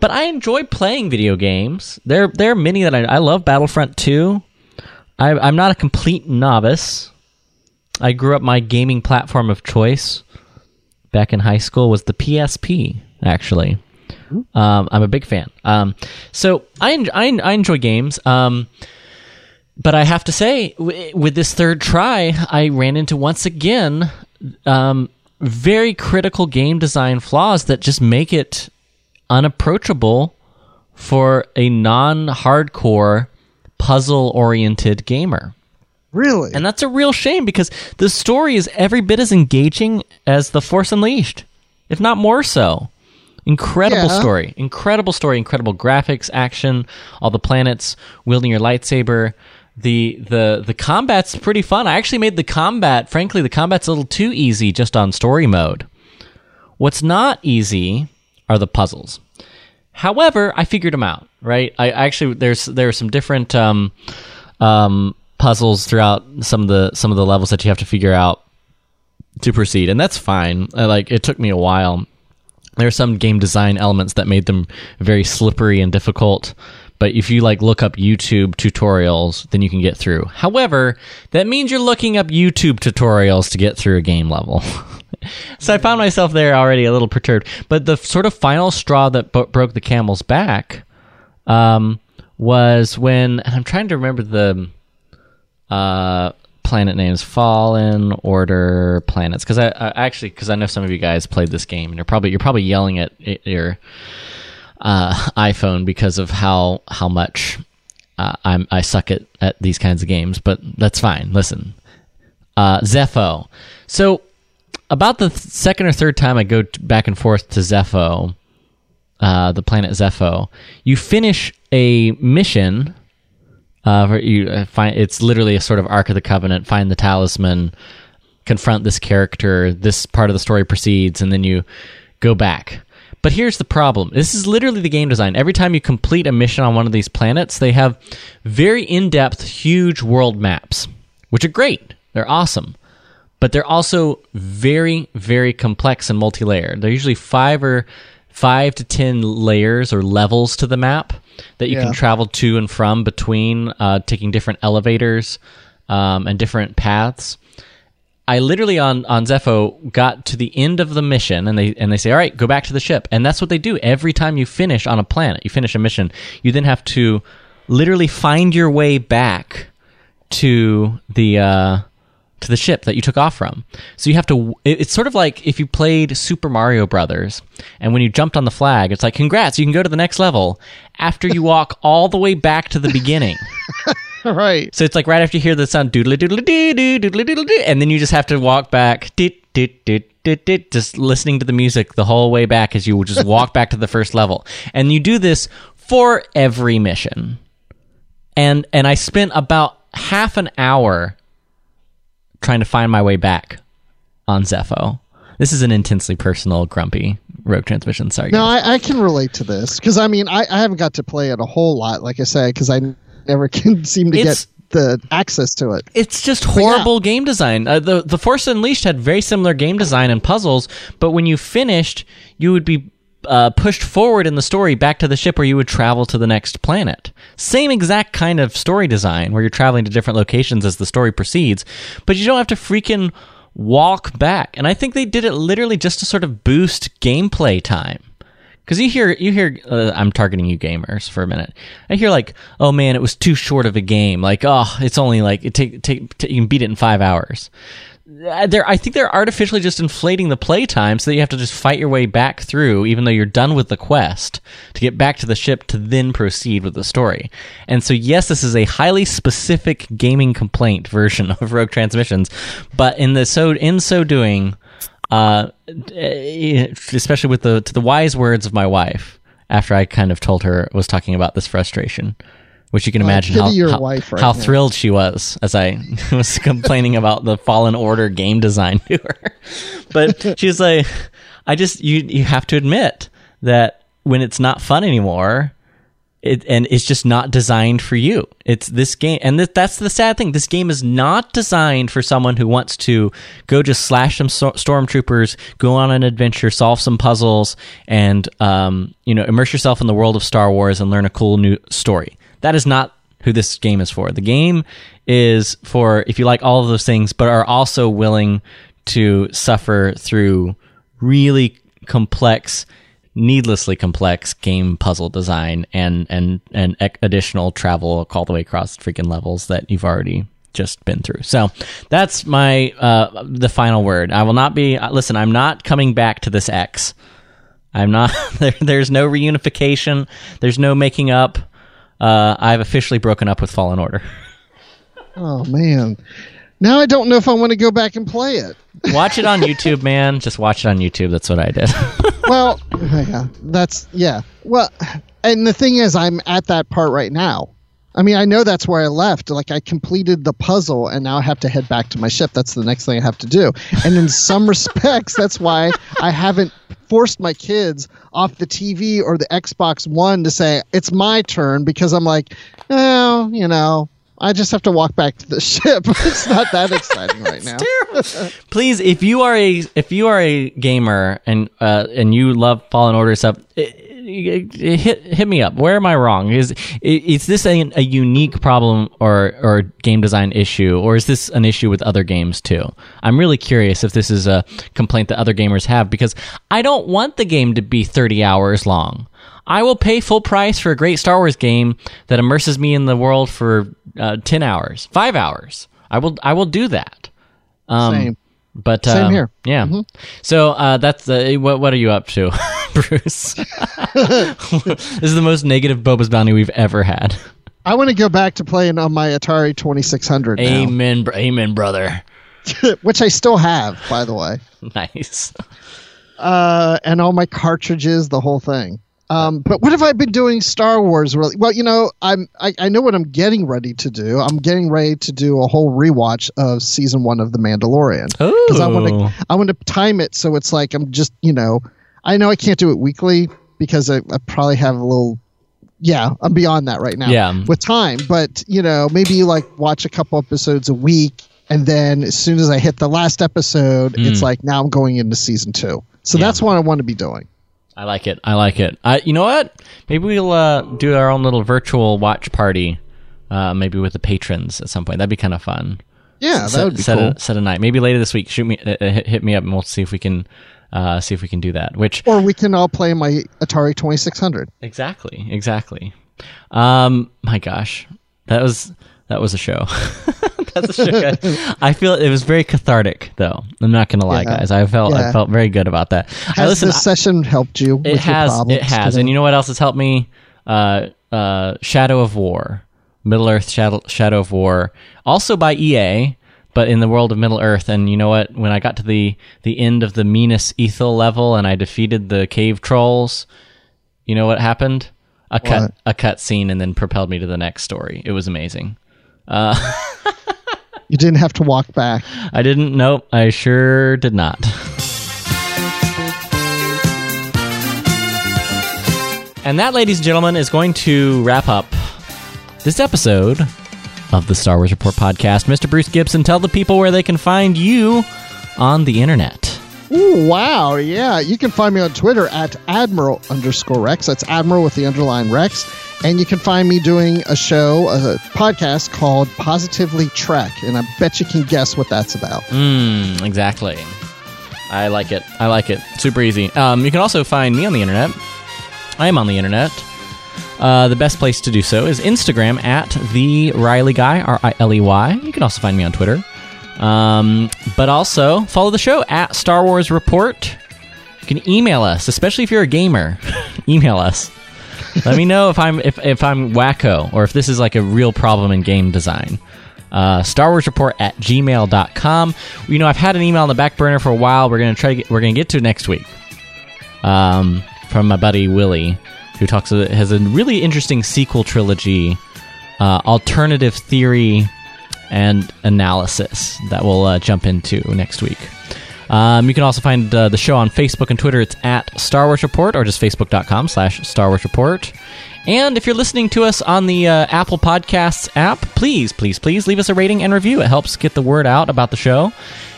But I enjoy playing video games. There, there are many that I, I love. Battlefront 2. I, I'm not a complete novice. I grew up. My gaming platform of choice back in high school was the PSP. Actually, um, I'm a big fan. Um, so I, I, I enjoy games. Um, but I have to say, w- with this third try, I ran into once again um, very critical game design flaws that just make it unapproachable for a non-hardcore puzzle-oriented gamer. Really? And that's a real shame because the story is every bit as engaging as The Force Unleashed, if not more so. Incredible Yeah. story. Incredible story, incredible graphics, action, all the planets, wielding your lightsaber. The the the combat's pretty fun. I actually made the combat, frankly, the combat's a little too easy just on story mode. What's not easy are the puzzles. However, I figured them out. Right? I actually there's there are some different um, um, puzzles throughout some of the some of the levels that you have to figure out to proceed, and that's fine. Uh, like it took me a while. There are some game design elements that made them very slippery and difficult. But if you like look up YouTube tutorials, then you can get through. However, that means you're looking up YouTube tutorials to get through a game level. *laughs* so I found myself there already a little perturbed. But the sort of final straw that bo- broke the camel's back um, was when, and I'm trying to remember the uh, planet names fallen order planets because I, I actually because i know some of you guys played this game and you're probably you're probably yelling at your uh, iphone because of how how much uh, i'm i suck at at these kinds of games but that's fine listen uh Zeffo so about the th- second or third time i go t- back and forth to Zeffo uh, the planet Zeffo you finish a mission uh, you uh, find it's literally a sort of Ark of the Covenant. Find the talisman, confront this character. This part of the story proceeds, and then you go back. But here's the problem. This is literally the game design. Every time you complete a mission on one of these planets, they have very in-depth, huge world maps, which are great. They're awesome. But they're also very, very complex and multi-layered. They're usually five or five to ten layers or levels to the map that you Yeah. can travel to and from between, uh, taking different elevators um, and different paths. I literally on on Zeffo got to the end of the mission and they and they say, "All right, go back to the ship." And that's what they do every time you finish on a planet. You finish a mission, you then have to literally find your way back to the uh, to the ship that you took off from. So you have to. it- It's sort of like if you played Super Mario Brothers, and when you jumped on the flag, it's like, "Congrats, you can go to the next level." After you walk all the way back to the beginning. *laughs* right. So it's like right after you hear the sound doodly doodly doo doo doodly doodly doo, and then you just have to walk back, just listening to the music the whole way back as you would just walk back to the first level. And you do this for every mission. And and I spent about half an hour trying to find my way back on Zeffo. This is an intensely personal, grumpy rogue transmission. Sorry. No. I, I can relate to this because I mean I, I haven't got to play it a whole lot, like I said, because I never *laughs* can seem to It's- get the access to it. It's just yeah. horrible game design. Uh, the The Force Unleashed had very similar game design and puzzles, but when you finished, you would be uh, pushed forward in the story back to the ship where you would travel to the next planet. Same exact kind of story design where you're traveling to different locations as the story proceeds, but you don't have to freaking walk back. And I think they did it literally just to sort of boost gameplay time. Because you hear, you hear, uh, I'm targeting you gamers for a minute. I hear like, oh man, it was too short of a game. Like, oh, it's only like it take, take, you can beat it in five hours. Uh, They're, I think they're artificially just inflating the playtime so that you have to just fight your way back through, even though you're done with the quest, to get back to the ship to then proceed with the story. And so, yes, this is a highly specific gaming complaint version *laughs* of Rogue Transmissions, but in the so in so doing, uh, eh, especially with the to the wise words of my wife after I kind of told her was talking about this frustration, which you can imagine how how, right how thrilled she was as I *laughs* was complaining about the Fallen Order game design to her. But *laughs* she was like, "I just you you have to admit that when it's not fun anymore." It and it's just not designed for you. It's this game, and th- that's the sad thing. This game is not designed for someone who wants to go just slash some so- stormtroopers, go on an adventure, solve some puzzles, and um, you know, immerse yourself in the world of Star Wars and learn a cool new story. That is not who this game is for. The game is for if you like all of those things, but are also willing to suffer through really complex needlessly complex game puzzle design and and and additional travel all the way across freaking levels that you've already just been through. So that's my uh the final word. I will not be uh, listen, I'm not coming back to this X. I'm not *laughs* there, there's no reunification, there's no making up. Uh I've officially broken up with Fallen Order. Oh man. Now I don't know if I want to go back and play it. *laughs* Watch it on YouTube, man. Just watch it on YouTube. That's what I did. *laughs* well, yeah, that's yeah. Well, and the thing is, I'm at that part right now. I mean, I know that's where I left. Like, I completed the puzzle, and now I have to head back to my ship. That's the next thing I have to do. And in some *laughs* respects, that's why I haven't forced my kids off the TV or the Xbox One to say it's my turn because I'm like, oh, you know, I just have to walk back to the *laughs* ship. it's not that exciting right now. *laughs* please if you are a if you are a gamer and uh and you love fallen order stuff i- i- i- hit hit me up. Where am i wrong? Is is this a, a unique problem or or game design issue or is this an issue with other games too? I'm really curious if this is a complaint that other gamers have because i don't want the game to be 30 hours long I will pay full price for a great Star Wars game that immerses me in the world for uh, ten hours, five hours. I will, I will do that. Um, Same. But Same um, here. Yeah. So uh, that's uh, what. What are you up to, *laughs* Bruce? *laughs* this is the most negative Boba's bounty we've ever had. I want to go back to playing on my Atari 2600 Amen, br- amen, brother. *laughs* which I still have, by the way. Nice. uh, and all my cartridges, the whole thing. Um, but what have I been doing Star Wars really? Well, you know, I'm I, I know what I'm getting ready to do. I'm getting ready to do a whole rewatch of season one of The Mandalorian because I want to I want to time it so it's like I'm just you know I know I can't do it weekly because I, I probably have a little yeah I'm beyond that right now Yeah. with time but you know maybe like watch a couple episodes a week and then as soon as I hit the last episode it's Mm. like now I'm going into season two so Yeah. that's what I want to be doing. I like it. I like it. I, you know what? Maybe we'll uh, do our own little virtual watch party. Uh, maybe with the patrons at some point. That'd be kind of fun. Yeah, set, that would be set cool. A, set a night. Maybe later this week. Shoot me, uh, uh, hit, me up, and we'll see if we can uh, see if we can do that. Which Or we can all play my Atari 2600. exactly, exactly. Um, my gosh, that was that was a show. *laughs* *laughs* That's a show. I feel it was very cathartic, though. I'm not gonna lie, Yeah. guys. I felt I felt very good about that. I Has listen. this session helped you with it your has problems? it has today? and you know what else has helped me uh uh shadow of war middle earth shadow, shadow of war also by ea but in the world of middle earth and you know what when i got to the the end of the Minas Ithil level and i defeated the cave trolls you know what happened a cut What? a cut scene and then propelled me to the next story it was amazing uh *laughs* you didn't have to walk back. i didn't nope i sure did not And that, ladies and gentlemen, is going to wrap up this episode of the Star Wars Report podcast. Mr. Bruce Gibson, tell the people where they can find you on the internet. Ooh, wow. Yeah. You can find me on Twitter at Admiral underscore Rex. That's Admiral with the underline Rex. And you can find me doing a show, a podcast called Positively Trek. And I bet you can guess what that's about. Mm, exactly. I like it. I like it. Super easy. Um, you can also find me on the internet. I am on the internet. Uh, the best place to do so is Instagram at the Riley Guy, R I L E Y. You can also find me on Twitter. Um, but also follow the show at Star Wars Report. You can email us, especially if you're a gamer. *laughs* email us. Let me know if I'm if, if I'm wacko or if this is like a real problem in game design. uh, Star Wars Report at gmail.com. You know, I've had an email on the back burner for a while. We're to try to get, we're to get to next week. Um, from my buddy Willie, who talks has a really interesting sequel trilogy, uh, alternative theory and analysis that we'll uh, jump into next week. Um, you can also find uh, the show on Facebook and Twitter. It's at Star Wars Report or just facebook.com slash Star Wars Report. And if you're listening to us on the uh, Apple Podcasts app, please, please, please leave us a rating and review. It helps get the word out about the show.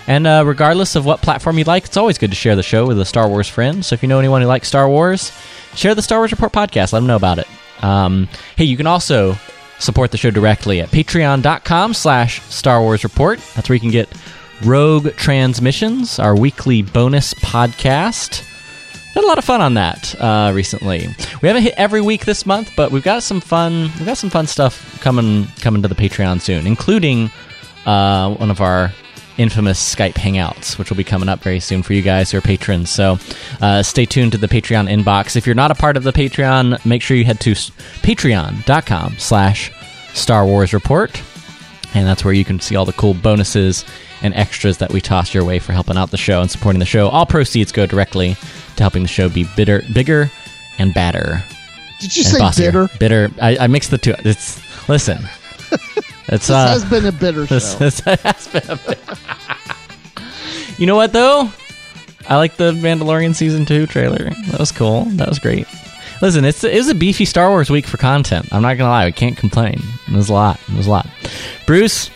And uh, regardless of what platform you like, it's always good to share the show with a Star Wars friend. So if you know anyone who likes Star Wars, share the Star Wars Report podcast. Let them know about it. Um, hey, you can also support the show directly at patreon.com slash Star Wars Report. That's where you can get Rogue Transmissions, our weekly bonus podcast. Had a lot of fun on that uh, recently. We haven't hit every week this month, but we've got some fun. We've got some fun stuff coming coming to the Patreon soon, including uh, one of our infamous Skype Hangouts, which will be coming up very soon for you guys who are patrons. So uh, stay tuned to the Patreon inbox. If you're not a part of the Patreon, make sure you head to patreon.com slash Star Wars Report. And that's where you can see all the cool bonuses and extras that we toss your way for helping out the show and supporting the show. All proceeds go directly to helping the show be bitter, bigger and badder. Did you say bossier. bitter? Bitter. I, I mixed the two. It's listen. *laughs* It's This uh, has been a bitter this- show. *laughs* this has been a bit- *laughs* you know what though? I like the Mandalorian season two trailer. That was cool. That was great. Listen, it's it was a beefy Star Wars week for content. I'm not gonna lie, we can't complain. It was a lot. It was a lot. Bruce,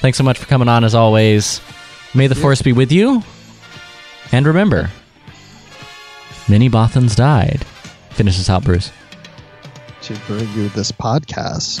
thanks so much for coming on as always. May the force be with you. And remember, many Bothans died. Finish this out, Bruce. to bring you this podcast.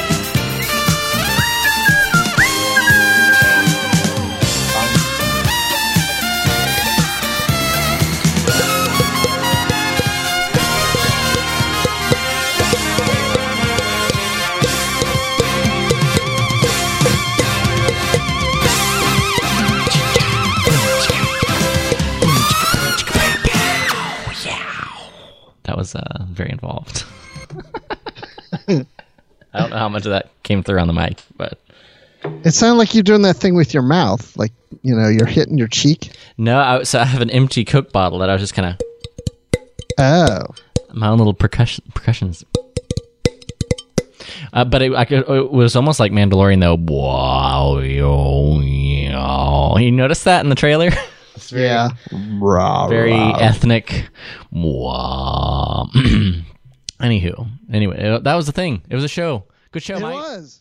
much of that came through on the mic, but It sounded like you're doing that thing with your mouth, like you know, you're hitting your cheek. no. I, so I have an empty Coke bottle that I was just kind of Oh, my own little percussion percussions. Uh, but it, I could, it was almost like Mandalorian though. Wow, yo, yo. You noticed that in the trailer? *laughs* It's very, yeah. *laughs* Rah, very rah. ethnic. Wow. *clears throat* Anywho, anyway, that was the thing. It was a show. Good show, It Mike. was.